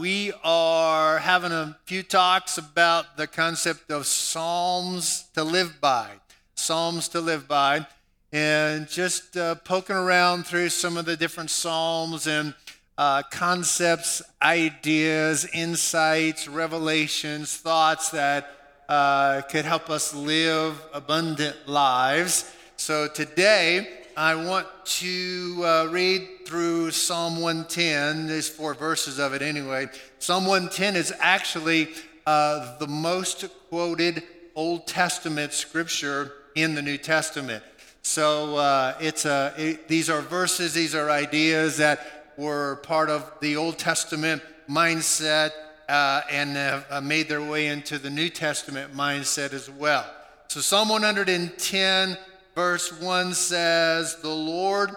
we are having a few talks about the concept of Psalms to live by. Psalms to live by. And just uh, poking around through some of the different Psalms and uh, concepts, ideas, insights, revelations, thoughts that uh, could help us live abundant lives. So today, I want to uh, read through Psalm 110. There's four verses of it anyway. Psalm 110 is actually uh, the most quoted Old Testament scripture in the New Testament. So uh, it's a, it, these are verses, these are ideas that were part of the Old Testament mindset uh, and have uh, made their way into the New Testament mindset as well. So, Psalm 110, verse 1 says, The Lord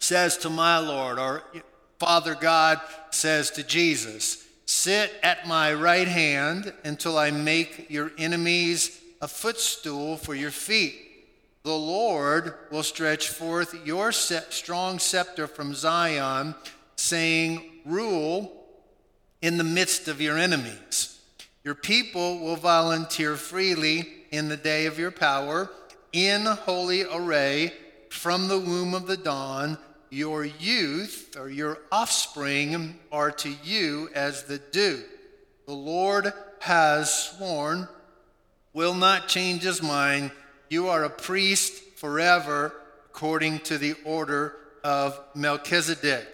says to my Lord, or Father God says to Jesus, Sit at my right hand until I make your enemies a footstool for your feet. The Lord will stretch forth your strong scepter from Zion, saying, Rule in the midst of your enemies. Your people will volunteer freely in the day of your power, in holy array from the womb of the dawn. Your youth or your offspring are to you as the dew. The Lord has sworn, will not change his mind. You are a priest forever, according to the order of Melchizedek.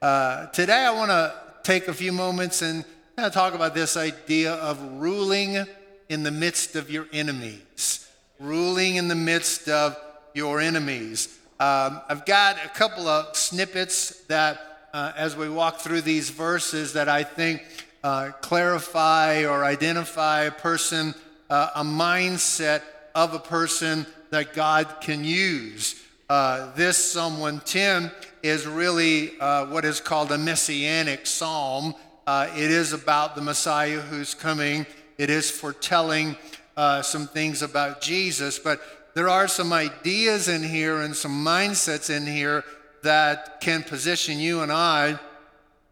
Uh, today, I want to take a few moments and kind of talk about this idea of ruling in the midst of your enemies. Ruling in the midst of your enemies. Um, I've got a couple of snippets that, uh, as we walk through these verses, that I think uh, clarify or identify a person, uh, a mindset of a person that God can use. Uh, this Psalm 110 is really uh, what is called a messianic psalm. Uh, it is about the Messiah who's coming, it is foretelling uh, some things about Jesus, but there are some ideas in here and some mindsets in here that can position you and I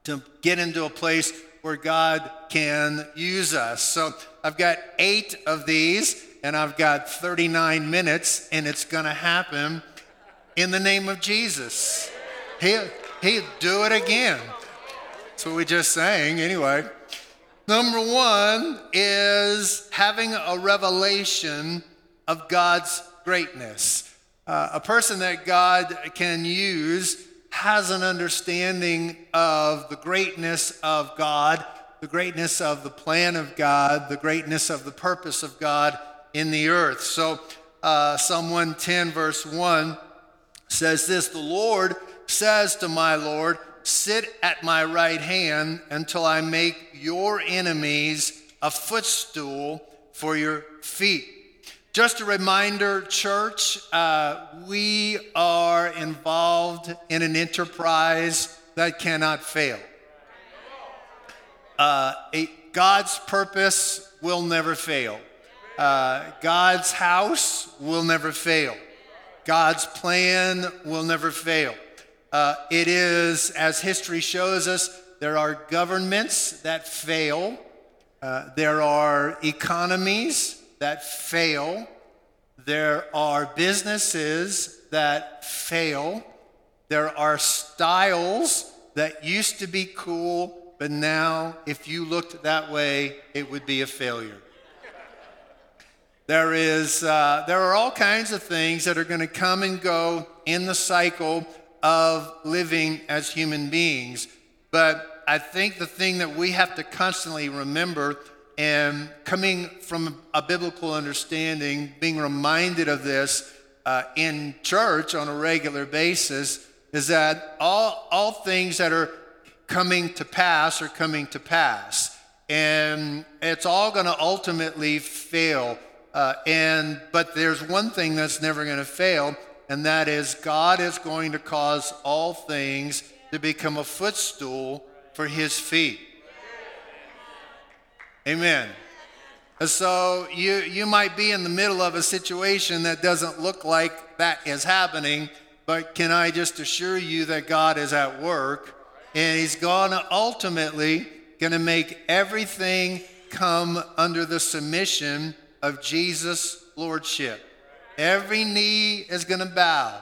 to get into a place where God can use us. So I've got eight of these, and I've got 39 minutes, and it's going to happen in the name of Jesus. He'll, he'll do it again. That's what we just sang, anyway. Number one is having a revelation of God's greatness. Uh, a person that God can use has an understanding of the greatness of God, the greatness of the plan of God, the greatness of the purpose of God in the earth. So, uh, Psalm 110, verse 1 says this The Lord says to my Lord, Sit at my right hand until I make your enemies a footstool for your feet. Just a reminder, church, uh, we are involved in an enterprise that cannot fail. Uh, a, God's purpose will never fail. Uh, God's house will never fail. God's plan will never fail. Uh, it is, as history shows us, there are governments that fail, uh, there are economies that fail, there are businesses that fail, there are styles that used to be cool, but now, if you looked that way, it would be a failure. There, is, uh, there are all kinds of things that are going to come and go in the cycle of living as human beings. But I think the thing that we have to constantly remember, and coming from a biblical understanding, being reminded of this uh, in church on a regular basis, is that all, all things that are coming to pass are coming to pass. And it's all going to ultimately fail. Uh, and but there's one thing that's never going to fail, and that is God is going to cause all things to become a footstool for his feet. Amen. So you, you might be in the middle of a situation that doesn't look like that is happening, but can I just assure you that God is at work and he's going to ultimately going to make everything come under the submission of Jesus' lordship. Every knee is going to bow,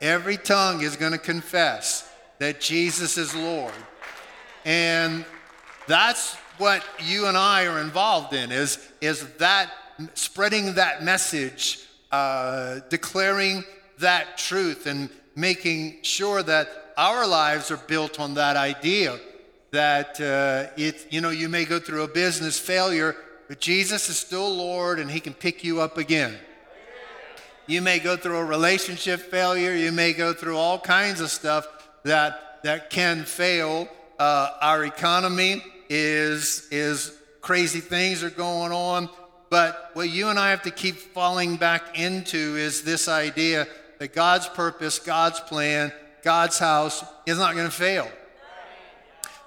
every tongue is going to confess that Jesus is Lord. And that's what you and I are involved in is, is that spreading that message, uh, declaring that truth, and making sure that our lives are built on that idea that uh, it, you know, you may go through a business failure, but Jesus is still Lord and He can pick you up again. You may go through a relationship failure. You may go through all kinds of stuff that, that can fail. Uh, our economy is, is crazy things are going on. But what you and I have to keep falling back into is this idea that God's purpose, God's plan, God's house is not going to fail.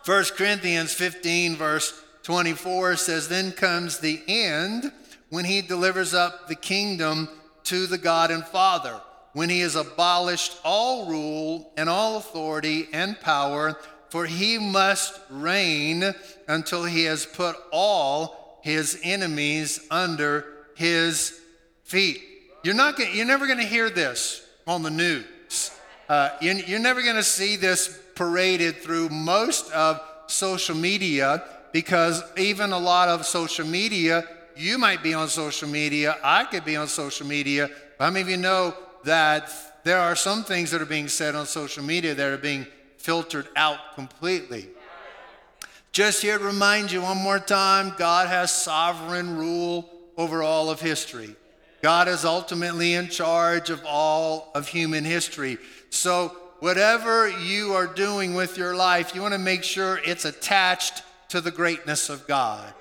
1 Corinthians 15, verse 24 says, Then comes the end when he delivers up the kingdom to the God and Father, when he has abolished all rule and all authority and power, for he must reign until he has put all his enemies under his feet. You're, not gonna, you're never going to hear this on the news. Uh, you're, you're never going to see this paraded through most of social media because even a lot of social media, you might be on social media, I could be on social media. How many of you know that there are some things that are being said on social media that are being filtered out completely? Just here to remind you one more time God has sovereign rule over all of history. God is ultimately in charge of all of human history. So whatever you are doing with your life, you want to make sure it's attached to the greatness of God.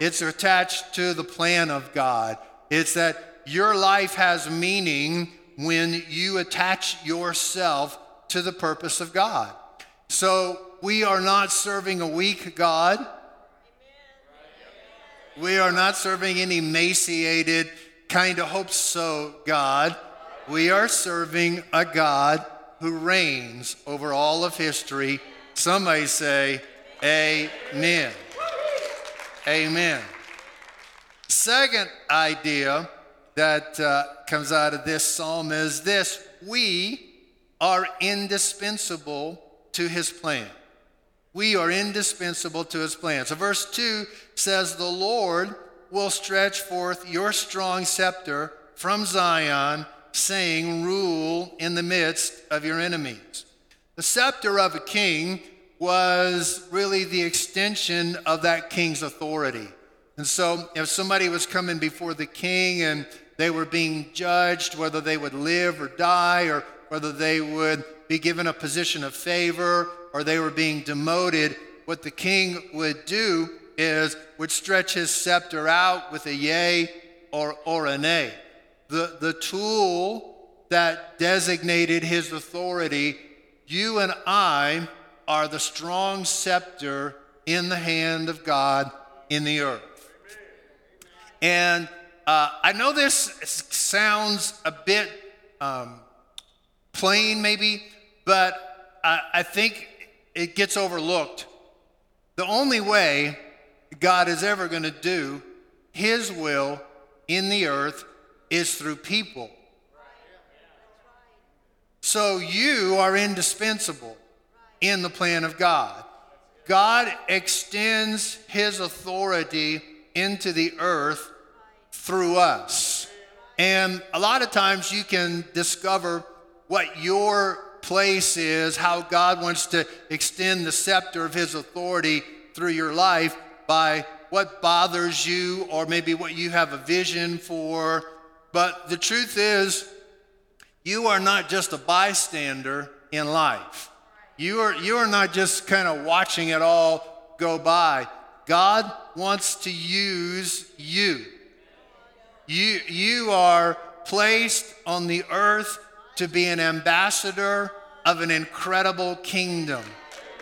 It's attached to the plan of God. It's that your life has meaning when you attach yourself to the purpose of God. So we are not serving a weak God. We are not serving an emaciated, kind of hope so God. We are serving a God who reigns over all of history. Some may say, Amen. Amen. Second idea that uh, comes out of this psalm is this we are indispensable to his plan. We are indispensable to his plan. So, verse 2 says, The Lord will stretch forth your strong scepter from Zion saying, Rule in the midst of your enemies. The scepter of a king was really the extension of that king's authority. And so, if somebody was coming before the king and they were being judged, whether they would live or die, or whether they would be given a position of favor, or they were being demoted, what the king would do is would stretch his scepter out with a yay or, or a nay the, the tool that designated his authority, you and I are the strong scepter in the hand of God in the earth. And uh, I know this sounds a bit um, plain, maybe, but I, I think it gets overlooked. The only way God is ever going to do his will in the earth is through people. So you are indispensable in the plan of God. God extends his authority into the earth through us. And a lot of times you can discover what your place is, how God wants to extend the scepter of his authority through your life by what bothers you, or maybe what you have a vision for, but the truth is, you are not just a bystander in life. You are, you are not just kind of watching it all go by. God wants to use you. You, you are placed on the earth to be an ambassador of an incredible kingdom,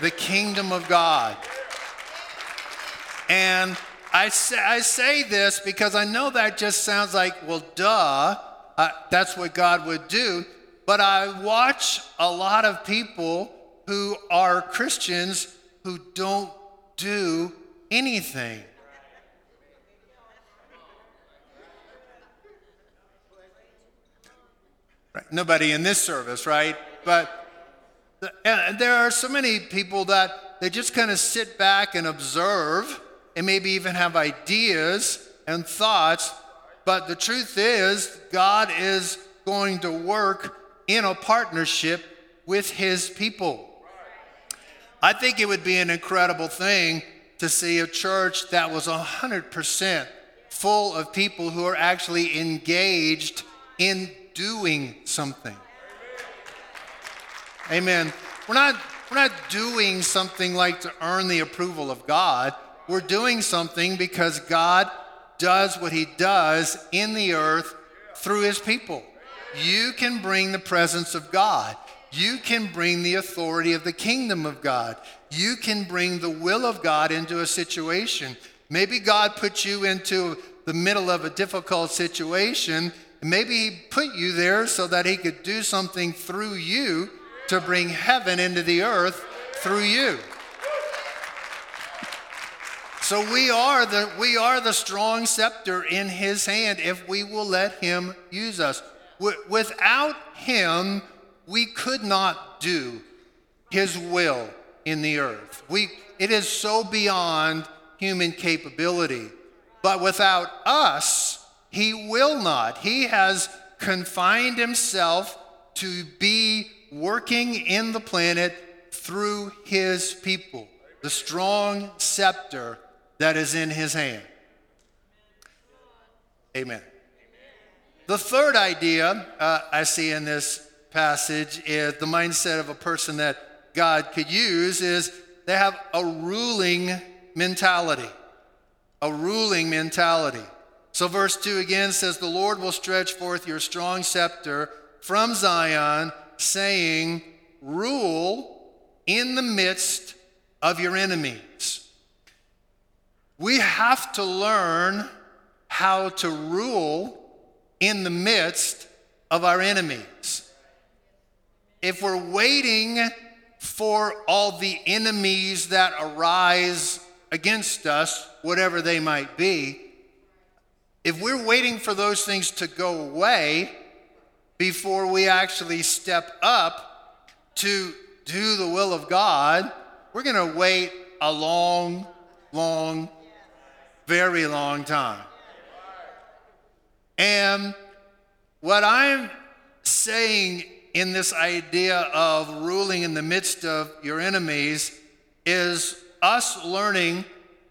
the kingdom of God. And I say, I say this because I know that just sounds like, well, duh, uh, that's what God would do. But I watch a lot of people who are Christians who don't do anything. Right. Nobody in this service, right? But there are so many people that they just kind of sit back and observe and maybe even have ideas and thoughts. But the truth is, God is going to work in a partnership with his people. I think it would be an incredible thing to see a church that was 100% full of people who are actually engaged in doing something. Amen. We're not, we're not doing something like to earn the approval of God. We're doing something because God does what he does in the earth through his people. You can bring the presence of God. You can bring the authority of the kingdom of God. You can bring the will of God into a situation. Maybe God put you into the middle of a difficult situation. Maybe He put you there so that He could do something through you to bring heaven into the earth through you. So we are the we are the strong scepter in his hand if we will let him use us. Without him, we could not do his will in the earth. We it is so beyond human capability. But without us, he will not. He has confined himself to be working in the planet through his people, the strong scepter that is in his hand. Amen. The third idea uh, I see in this passage is the mindset of a person that God could use is they have a ruling mentality. A ruling mentality. So, verse 2 again says, The Lord will stretch forth your strong scepter from Zion saying, Rule in the midst of your enemies. We have to learn how to rule in the midst of our enemies. If we're waiting for all the enemies that arise against us, whatever they might be, if we're waiting for those things to go away, before we actually step up to do the will of God, we're going to wait a long, long, very long time. And what I'm saying in this idea of ruling in the midst of your enemies is us learning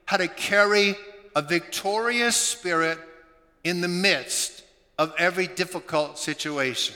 how to carry a victorious spirit in the midst of every difficult situation.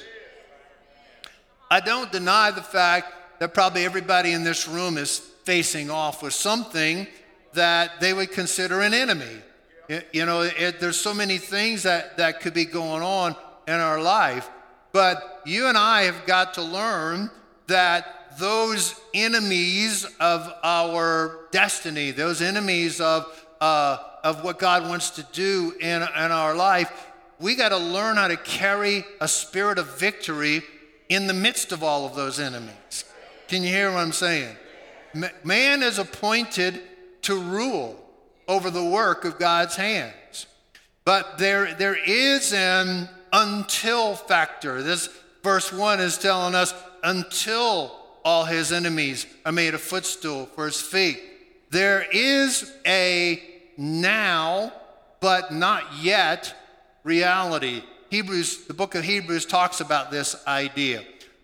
I don't deny the fact that probably everybody in this room is facing off with something that they would consider an enemy. It, you know, it, there's so many things that, that could be going on in our life. But you and I have got to learn that those enemies of our destiny, those enemies of, uh, of what God wants to do in, in our life, we got to learn how to carry a spirit of victory in the midst of all of those enemies. Can you hear what I'm saying? Man is appointed to rule over the work of God's hands. But there, there is an until factor. This verse 1 is telling us until all his enemies are made a footstool for his feet. There is a now, but not yet reality. Hebrews, the book of Hebrews talks about this idea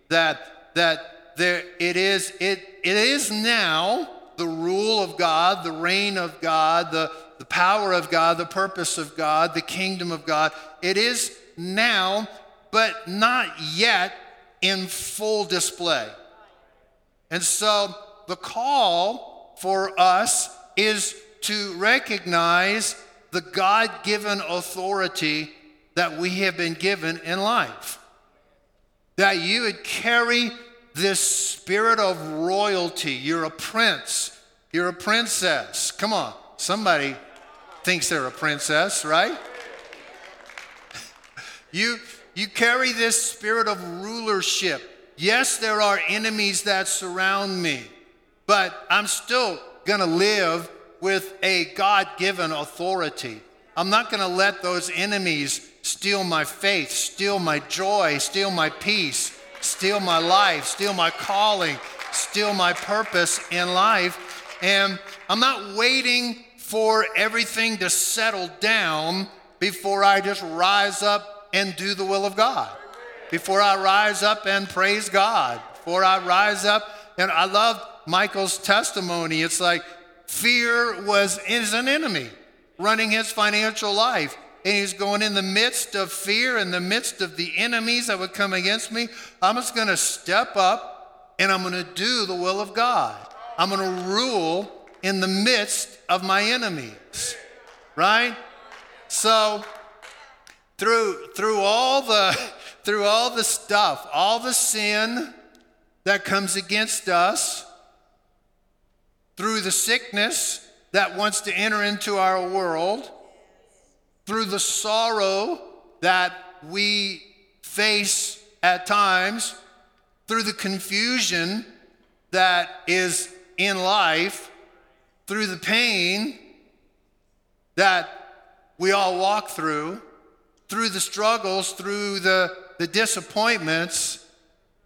that, that there, it, is, it, it is now the rule of God, the reign of God, the, the power of God, the purpose of God, the kingdom of God. It is now, but not yet in full display. And so the call for us is to recognize the God given authority that we have been given in life. That you would carry this spirit of royalty. You're a prince, you're a princess. Come on, somebody thinks they're a princess, right? You, you carry this spirit of rulership. Yes, there are enemies that surround me, but I'm still going to live with a God given authority. I'm not going to let those enemies steal my faith, steal my joy, steal my peace, steal my life, steal my calling, steal my purpose in life. And I'm not waiting for everything to settle down before I just rise up and do the will of God. Before I rise up and praise God. Before I rise up. And I love Michael's testimony. It's like fear was is an enemy running his financial life. And he's going in the midst of fear, in the midst of the enemies that would come against me. I'm just going to step up and I'm going to do the will of God. I'm going to rule in the midst of my enemies. Right? So through through all the through all the stuff, all the sin that comes against us, through the sickness that wants to enter into our world, through the sorrow that we face at times, through the confusion that is in life, through the pain that we all walk through, through the struggles, through the, the disappointments,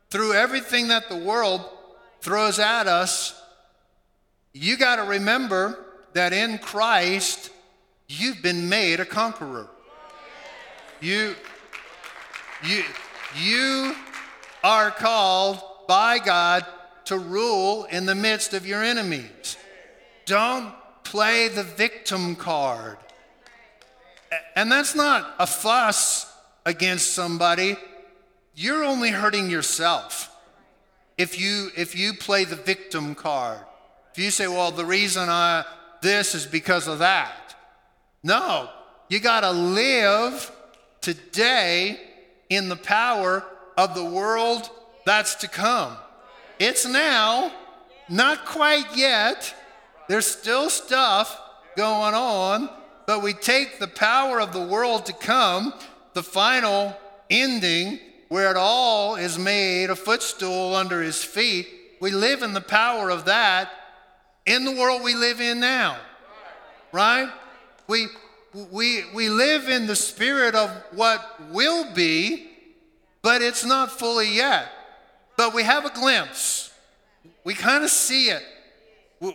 through everything that the world throws at us, you got to remember that in Christ, you've been made a conqueror. You, you, you are called by God to rule in the midst of your enemies. Don't play the victim card. And that's not a fuss against somebody. You're only hurting yourself if you if you play the victim card. If you say, "Well, the reason I this is because of that." No, you got to live today in the power of the world that's to come. It's now, not quite yet, there's still stuff going on, but we take the power of the world to come, the final ending where it all is made a footstool under his feet. We live in the power of that in the world we live in now. Right? We, we, we live in the spirit of what will be, but it's not fully yet. But we have a glimpse. We kind of see it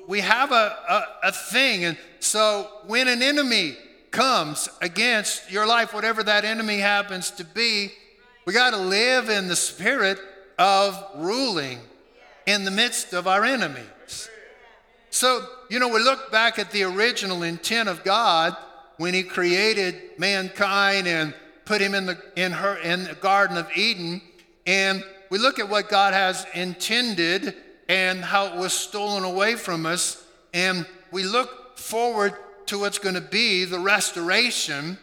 we have a, a, a, thing. And so when an enemy comes against your life, whatever that enemy happens to be, we got to live in the spirit of ruling in the midst of our enemies. So, you know, we look back at the original intent of God when he created mankind and put him in the in her in the garden of Eden and we look at what God has intended and how it was stolen away from us. And we look forward to what's going to be the restoration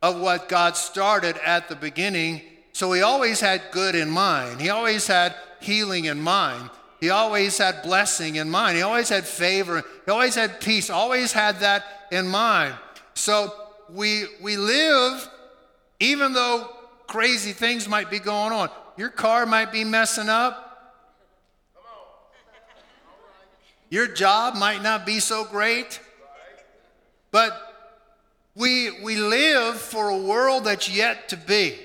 of what God started at the beginning. So he always had good in mind, he always had healing in mind. He always had blessing in mind. He always had favor. He always had peace. Always had that in mind. So we we live, even though crazy things might be going on. Your car might be messing up. Your job might not be so great, but we, we live for a world that's yet to be.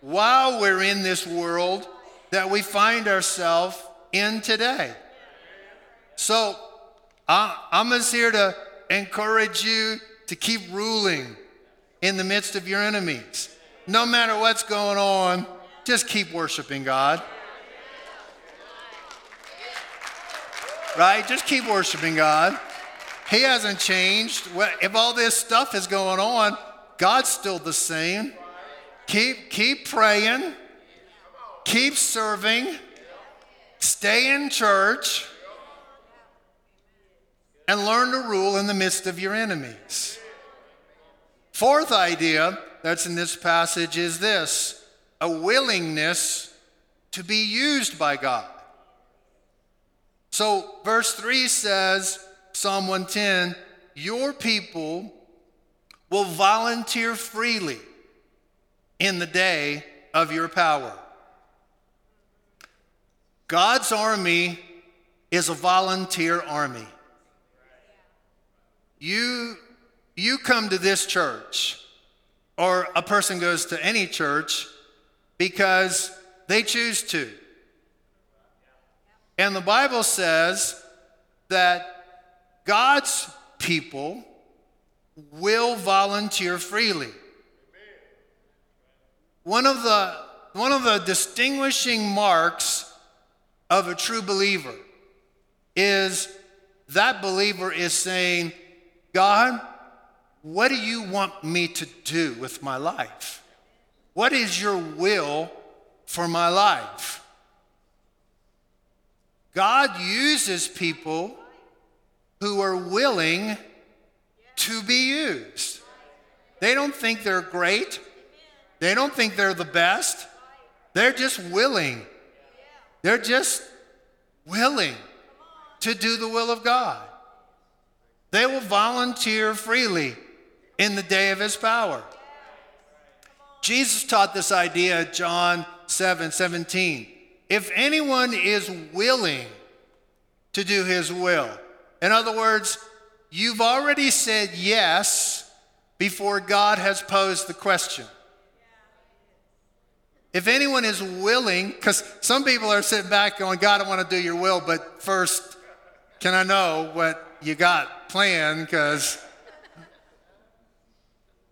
While we're in this world that we find ourselves in today. So I'm just here to encourage you to keep ruling in the midst of your enemies. No matter what's going on, just keep worshiping God. Right? Just keep worshiping God. He hasn't changed. If all this stuff is going on, God's still the same. Keep, keep praying, keep serving, stay in church, and learn to rule in the midst of your enemies. Fourth idea that's in this passage is this a willingness to be used by God. So, verse 3 says, Psalm 110, Your people will volunteer freely in the day of your power. God's army is a volunteer army. you you come to this church or a person goes to any church because they choose to. And the Bible says that God's people will volunteer freely. One of the, one of the distinguishing marks of a true believer is that believer is saying, God, what do you want me to do with my life? What is your will for my life? God uses people who are willing to be used. They don't think they're great. They don't think they're the best. They're just willing. They're just willing to do the will of God. They will volunteer freely in the day of his power. Jesus taught this idea John 7 17. If anyone is willing to do his will, in other words, you've already said yes before God has posed the question. If anyone is willing, because some people are sitting back going, God, I want to do your will, but first, can I know what you got planned? Because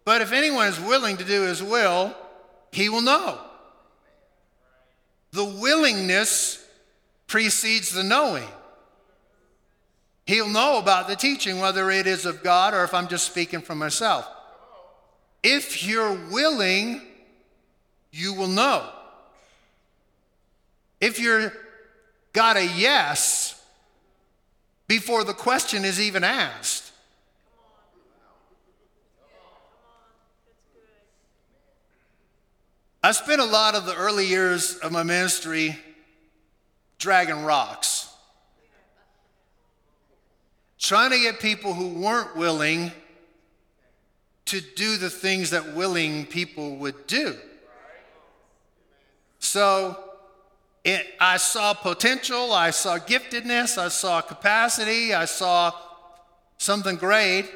but if anyone is willing to do his will, he will know. The willingness precedes the knowing. He'll know about the teaching, whether it is of God or if I'm just speaking for myself. If you're willing, you will know. If you're got a yes before the question is even asked, I spent a lot of the early years of my ministry dragging rocks, trying to get people who weren't willing to do the things that willing people would do. So it, I saw potential, I saw giftedness, I saw capacity, I saw something great,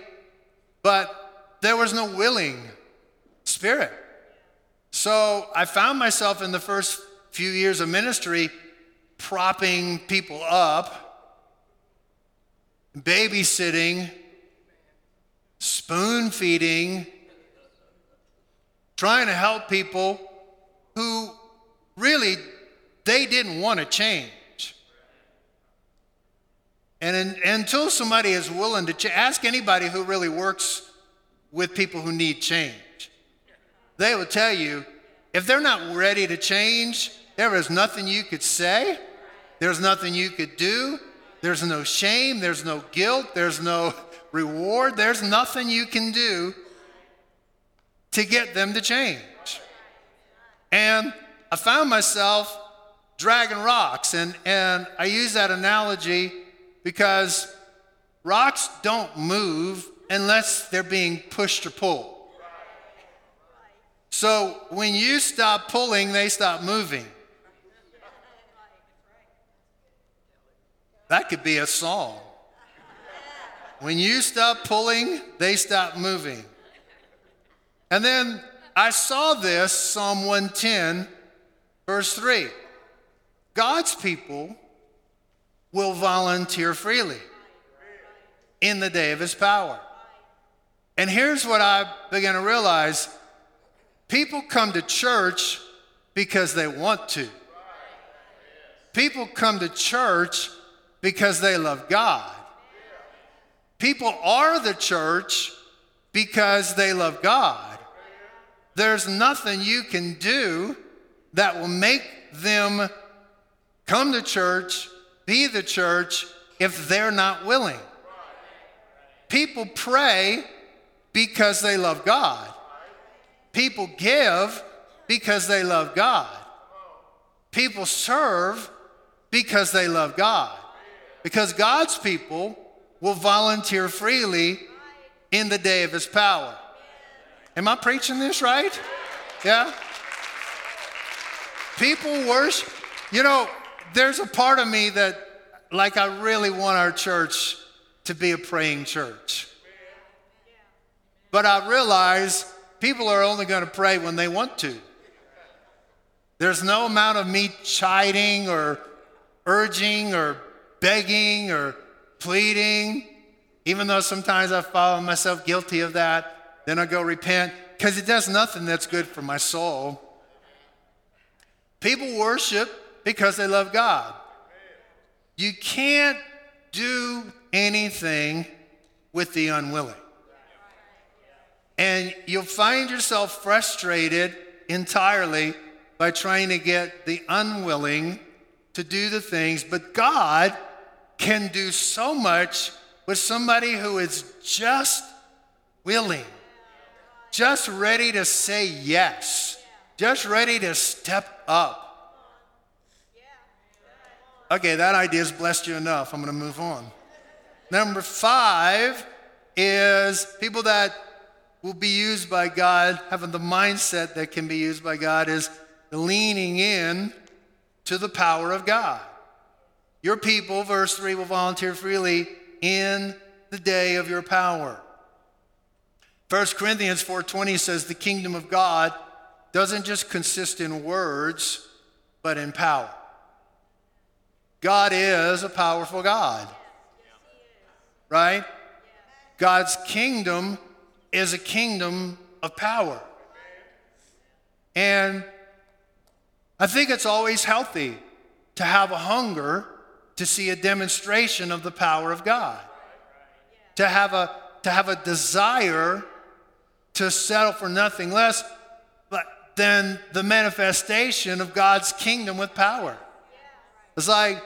but there was no willing spirit. So I found myself in the first few years of ministry propping people up, babysitting, spoon feeding, trying to help people who really they didn't want to change. And in, until somebody is willing to ch- ask anybody who really works with people who need change they will tell you if they're not ready to change, there is nothing you could say, there's nothing you could do, there's no shame, there's no guilt, there's no reward, there's nothing you can do to get them to change. And I found myself dragging rocks, and, and I use that analogy because rocks don't move unless they're being pushed or pulled. So when you stop pulling, they stop moving. That could be a song. When you stop pulling, they stop moving. And then I saw this, Psalm 110, verse 3. God's people will volunteer freely in the day of his power. And here's what I began to realize People come to church because they want to. People come to church because they love God. People are the church because they love God. There's nothing you can do that will make them come to church, be the church, if they're not willing. People pray because they love God. People give because they love God. People serve because they love God. Because God's people will volunteer freely in the day of his power. Am I preaching this right? Yeah? People worship. You know, there's a part of me that, like, I really want our church to be a praying church. But I realize people are only going to pray when they want to. There's no amount of me chiding or urging or begging or pleading, even though sometimes I follow myself guilty of that. Then I go repent because it does nothing that's good for my soul. People worship because they love God. You can't do anything with the unwilling. And you'll find yourself frustrated entirely by trying to get the unwilling to do the things, but God can do so much with somebody who is just willing, just ready to say yes, just ready to step up. Okay, that idea has blessed you enough. I'm going to move on. Number five is people that will be used by God, having the mindset that can be used by God, is leaning in to the power of God. Your people, verse 3, will volunteer freely in the day of your power. 1 Corinthians 4:20 says the kingdom of God doesn't just consist in words, but in power. God is a powerful God. Right? God's kingdom is a kingdom of power. And I think it's always healthy to have a hunger to see a demonstration of the power of God. To have a to have a desire to settle for nothing less than the manifestation of God's kingdom with power. It's like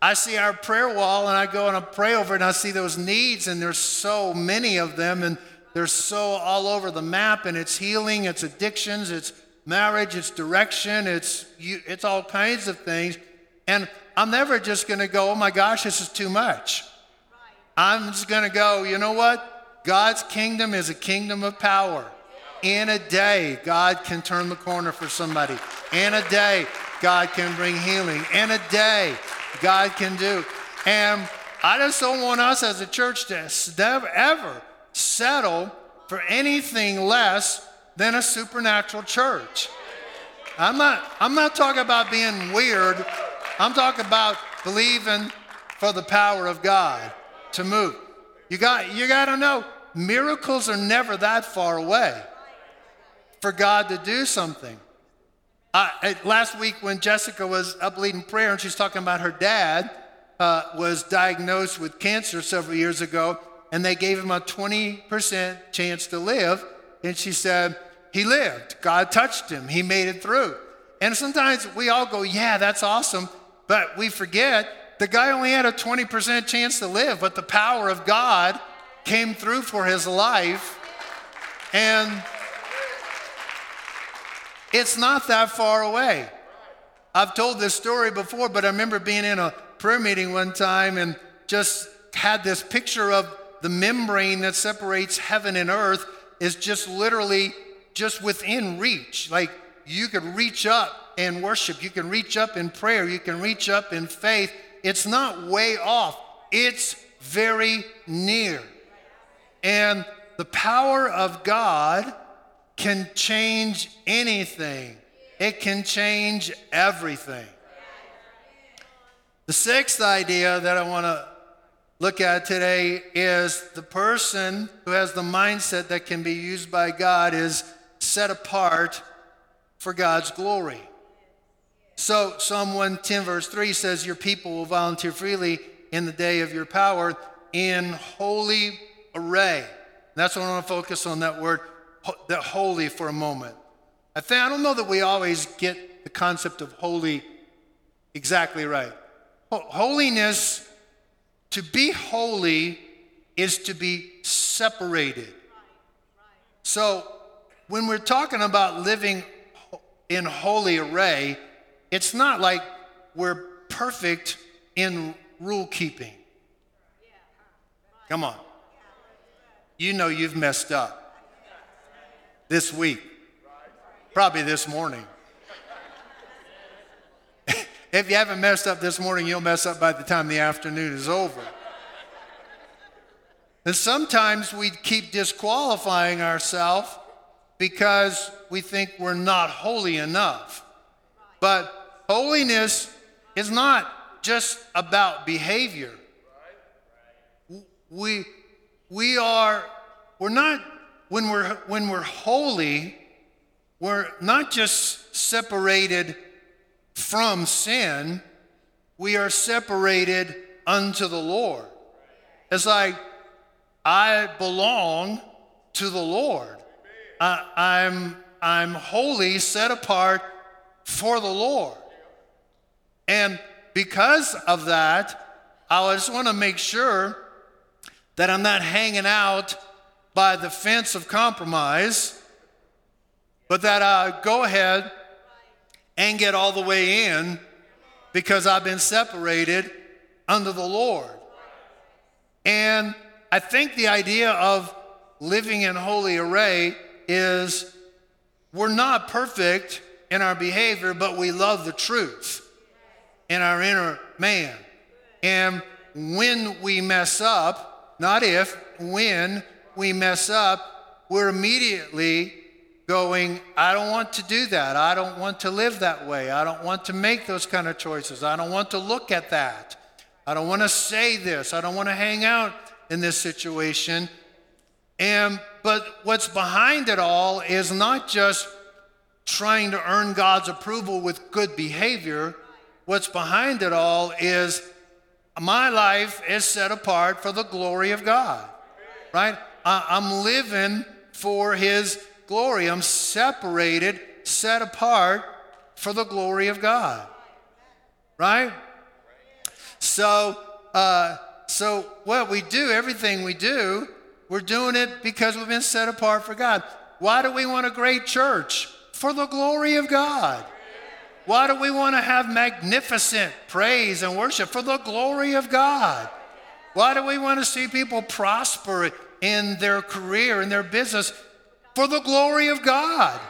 I see our prayer wall and I go and I pray over it and I see those needs and there's so many of them and they're so all over the map and it's healing, it's addictions, it's marriage, it's direction, it's it's all kinds of things. And I'm never just going to go, "Oh my gosh, this is too much." I'm just going to go, "You know what? God's kingdom is a kingdom of power." In a day, God can turn the corner for somebody. In a day, God can bring healing. In a day, God can do. And I just don't want us as a church to never, ever settle for anything less than a supernatural church. I'm not, I'm not talking about being weird. I'm talking about believing for the power of God to move. You got, you got to know, miracles are never that far away for God to do something. Uh, last week, when Jessica was up leading prayer and she's talking about her dad uh, was diagnosed with cancer several years ago, and they gave him a 20% chance to live. And she said, He lived. God touched him. He made it through. And sometimes we all go, Yeah, that's awesome. But we forget the guy only had a 20% chance to live, but the power of God came through for his life. And it's not that far away. I've told this story before, but I remember being in a prayer meeting one time and just had this picture of the membrane that separates heaven and earth is just literally just within reach. Like you could reach up and worship, you can reach up in prayer, you can reach up in faith. It's not way off, it's very near. And the power of God can change anything, it can change everything. The sixth idea that I want to look at today is the person who has the mindset that can be used by God is set apart for God's glory. So, Psalm 110, verse 3 says, Your people will volunteer freely in the day of your power in holy array. That's what I want to focus on that word that holy for a moment. I think I don't know that we always get the concept of holy exactly right. Holiness, to be holy, is to be separated. So when we're talking about living in holy array, it's not like we're perfect in rule keeping. Come on. You know you've messed up this week, probably this morning. If you haven't messed up this morning, you'll mess up by the time the afternoon is over. And sometimes we keep disqualifying ourselves because we think we're not holy enough. But holiness is not just about behavior. We, we are, we're not, when we're, when we're holy, we're not just separated from sin, we are separated unto the Lord. It's like, I belong to the Lord. I, I'm, I'm holy, set apart for the Lord. And because of that, I just want to make sure that I'm not hanging out by the fence of compromise, but that I go ahead and get all the way in because I've been separated under the Lord. And I think the idea of living in holy array is we're not perfect in our behavior, but we love the truth in our inner man. And when we mess up, not if, when we mess up, we're immediately going, I don't want to do that. I don't want to live that way. I don't want to make those kind of choices. I don't want to look at that. I don't want to say this. I don't want to hang out in this situation. And but what's behind it all is not just trying to earn God's approval with good behavior. What's behind it all is my life is set apart for the glory of God. Right? I'm living for his glory. I'm separated, set apart for the glory of God. Right? So, uh, so, what we do, everything we do, we're doing it because we've been set apart for God. Why do we want a great church? For the glory of God. Why do we want to have magnificent praise and worship? For the glory of God. Why do we want to see people prosper in their career, in their business? For the glory of God.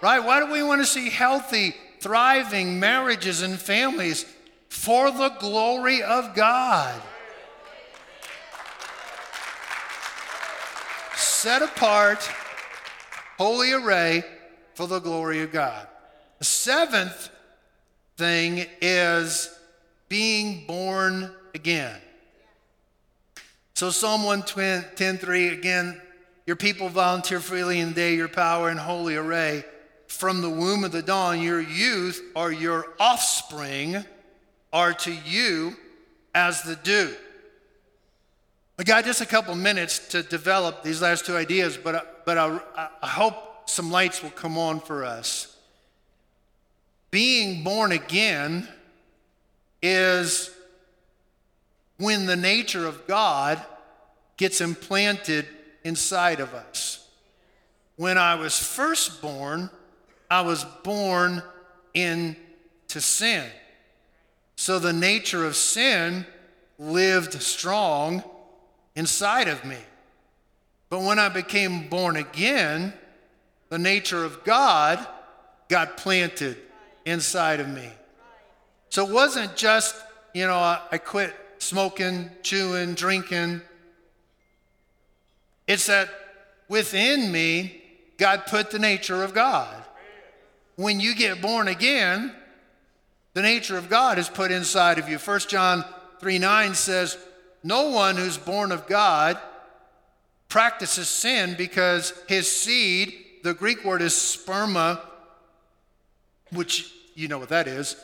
Right? Why do we want to see healthy, thriving marriages and families? For the glory of God. set apart, holy array for the glory of God. The seventh thing is being born again. So Psalm 110:3 again, your people volunteer freely in the day your power in holy array. From the womb of the dawn, your youth or your offspring are to you as the dew. I got just a couple minutes to develop these last two ideas, but, but I, I hope some lights will come on for us. Being born again is when the nature of God gets implanted inside of us. When I was first born, I was born into sin. So the nature of sin lived strong inside of me. But when I became born again, the nature of God got planted inside of me. So it wasn't just, you know, I, quit smoking, chewing, drinking. It's that within me, God put the nature of God. When you get born again, the nature of God is put inside of you. 1 John 3 9 says, no one who's born of God practices sin because his seed, the Greek word is sperma, which you know what that is,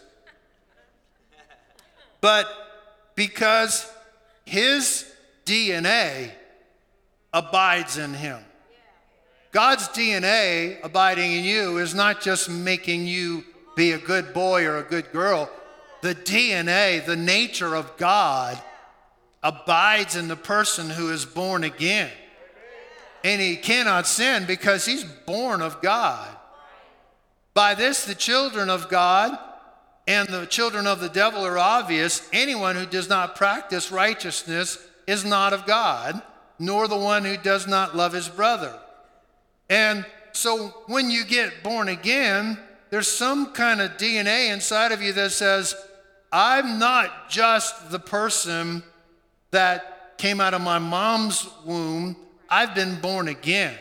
but because his DNA abides in him. God's DNA abiding in you is not just making you be a good boy or a good girl. The DNA, the nature of God, abides in the person who is born again. And he cannot sin because he's born of God. By this, the children of God and the children of the devil are obvious. Anyone who does not practice righteousness is not of God, nor the one who does not love his brother. And so when you get born again, there's some kind of DNA inside of you that says, I'm not just the person that came out of my mom's womb, I've been born again.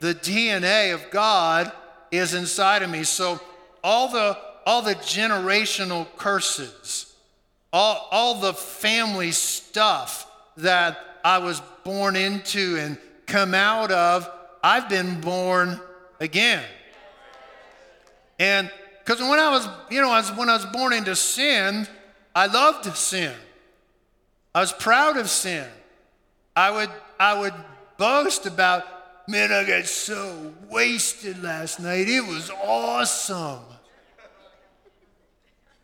The DNA of God is inside of me. So all the all the generational curses, all, all the family stuff that I was born into and come out of, I've been born again. And because when I was, you know, when I was born into sin, I loved sin. I was proud of sin. I would, I would boast about, man, I got so wasted last night. It was awesome.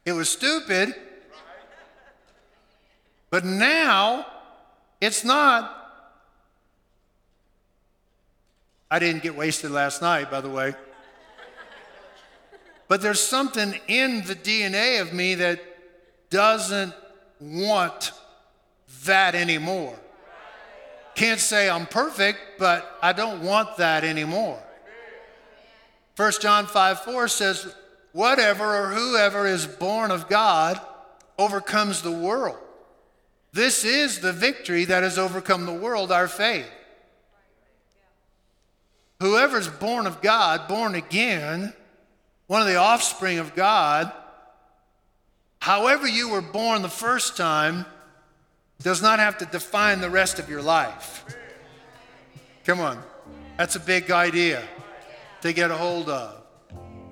It was stupid. But now, it's not. I didn't get wasted last night, by the way. But there's something in the DNA of me that doesn't want that anymore. Can't say I'm perfect, but I don't want that anymore. 1 John 5 4 says, Whatever or whoever is born of God overcomes the world. This is the victory that has overcome the world, our faith. Whoever's born of God, born again, one of the offspring of God, however you were born the first time, does not have to define the rest of your life. Come on. That's a big idea to get a hold of.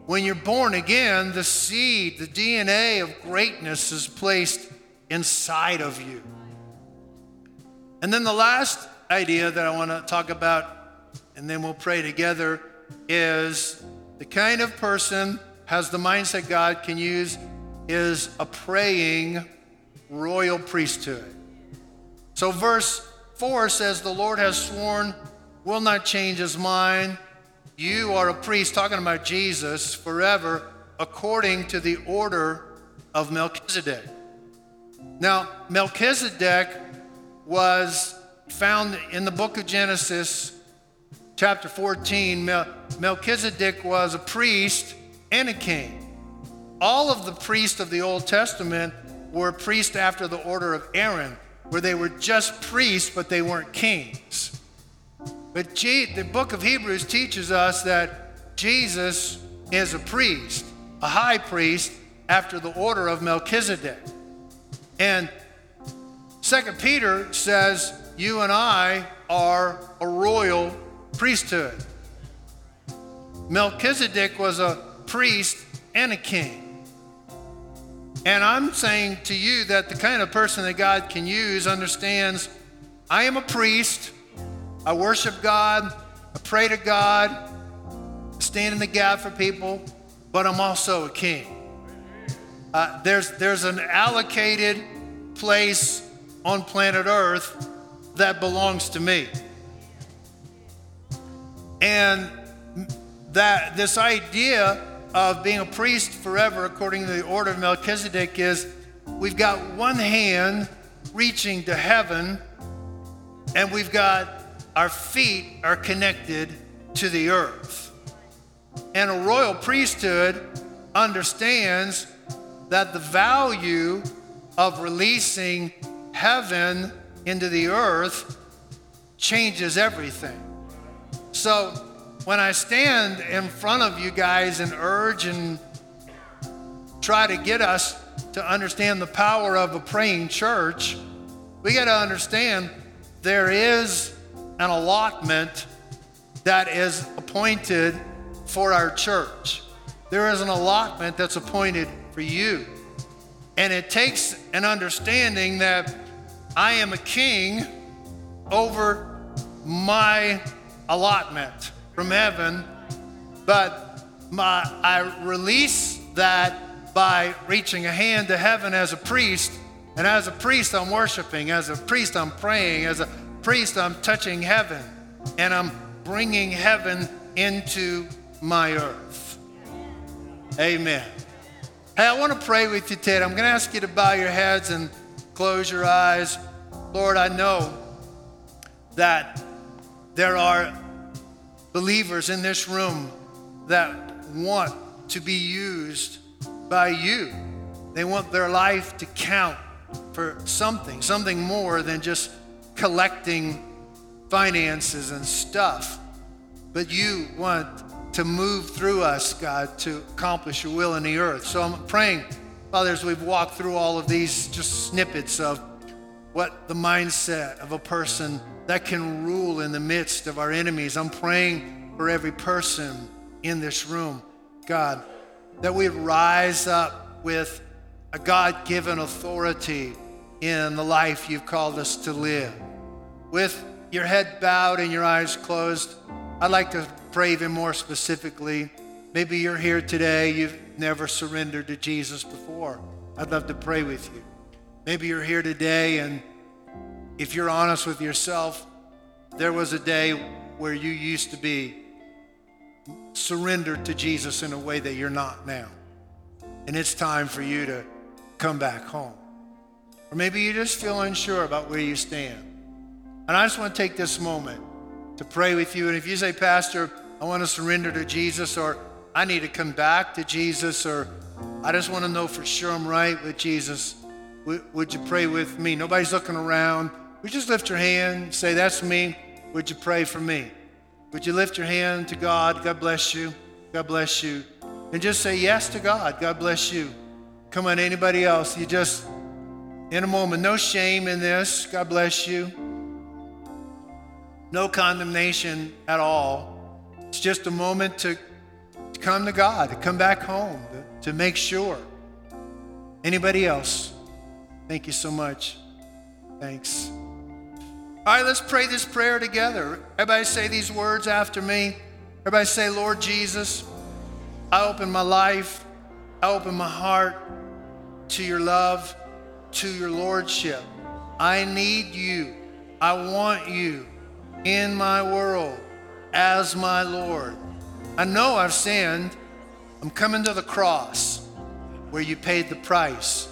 When you're born again, the seed, the DNA of greatness is placed inside of you. And then the last idea that I want to talk about, and then we'll pray together, is the kind of person has the mindset God can use is a praying royal priesthood. So, verse 4 says, The Lord has sworn, will not change his mind you are a priest, talking about Jesus, forever, according to the order of Melchizedek. Now, Melchizedek was found in the book of Genesis, chapter 14. Mel- Melchizedek was a priest and a king. All of the priests of the Old Testament were priests after the order of Aaron, where they were just priests, but they weren't kings. But the book of Hebrews teaches us that Jesus is a priest, a high priest after the order of Melchizedek. And Second Peter says, You and I are a royal priesthood. Melchizedek was a priest and a king. And I'm saying to you that the kind of person that God can use understands I am a priest. I worship God, I pray to God, I stand in the gap for people, but I'm also a king. Uh, there's, there's an allocated place on planet Earth that belongs to me. And that this idea of being a priest forever, according to the order of Melchizedek, is we've got one hand reaching to heaven, and we've got our feet are connected to the earth. And a royal priesthood understands that the value of releasing heaven into the earth changes everything. So when I stand in front of you guys and urge and try to get us to understand the power of a praying church, we got to understand there is an allotment that is appointed for our church. There is an allotment that's appointed for you. And it takes an understanding that I am a king over my allotment from heaven, but my, I release that by reaching a hand to heaven as a priest. And as a priest, I'm worshiping. As a priest, I'm praying. As a priest, I'm touching heaven and I'm bringing heaven into my earth. Amen. Hey, I want to pray with you today. I'm going to ask you to bow your heads and close your eyes. Lord, I know that there are believers in this room that want to be used by you. They want their life to count for something, something more than just collecting finances and stuff. But you want to move through us, God, to accomplish your will in the earth. So I'm praying, Father, as we've walked through all of these just snippets of what the mindset of a person that can rule in the midst of our enemies. I'm praying for every person in this room, God, that we rise up with a God given authority in the life you've called us to live. With your head bowed and your eyes closed, I'd like to pray even more specifically. Maybe you're here today, you've never surrendered to Jesus before. I'd love to pray with you. Maybe you're here today, and if you're honest with yourself, there was a day where you used to be surrendered to Jesus in a way that you're not now. And it's time for you to come back home. Or maybe you just feel unsure about where you stand. And I just want to take this moment to pray with you. And if you say, Pastor, I want to surrender to Jesus, or I need to come back to Jesus, or I just want to know for sure I'm right with Jesus, would you pray with me? Nobody's looking around. Would you just lift your hand, say, That's me. Would you pray for me? Would you lift your hand to God? God bless you. God bless you. And just say yes to God. God bless you. Come on, anybody else? You just, in a moment, no shame in this. God bless you. No condemnation at all. It's just a moment to, to come to God, to come back home, to, to make sure. Anybody else? Thank you so much. Thanks. All right, let's pray this prayer together. Everybody say these words after me. Everybody say, Lord Jesus, I open my life, I open my heart to your love, to your lordship. I need you. I want you in my world as my Lord. I know I've sinned. I'm coming to the cross where you paid the price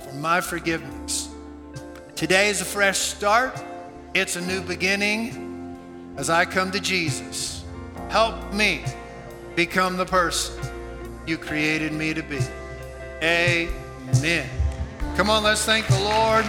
for my forgiveness. Today is a fresh start. It's a new beginning as I come to Jesus. Help me become the person you created me to be. Amen. Come on, let's thank the Lord.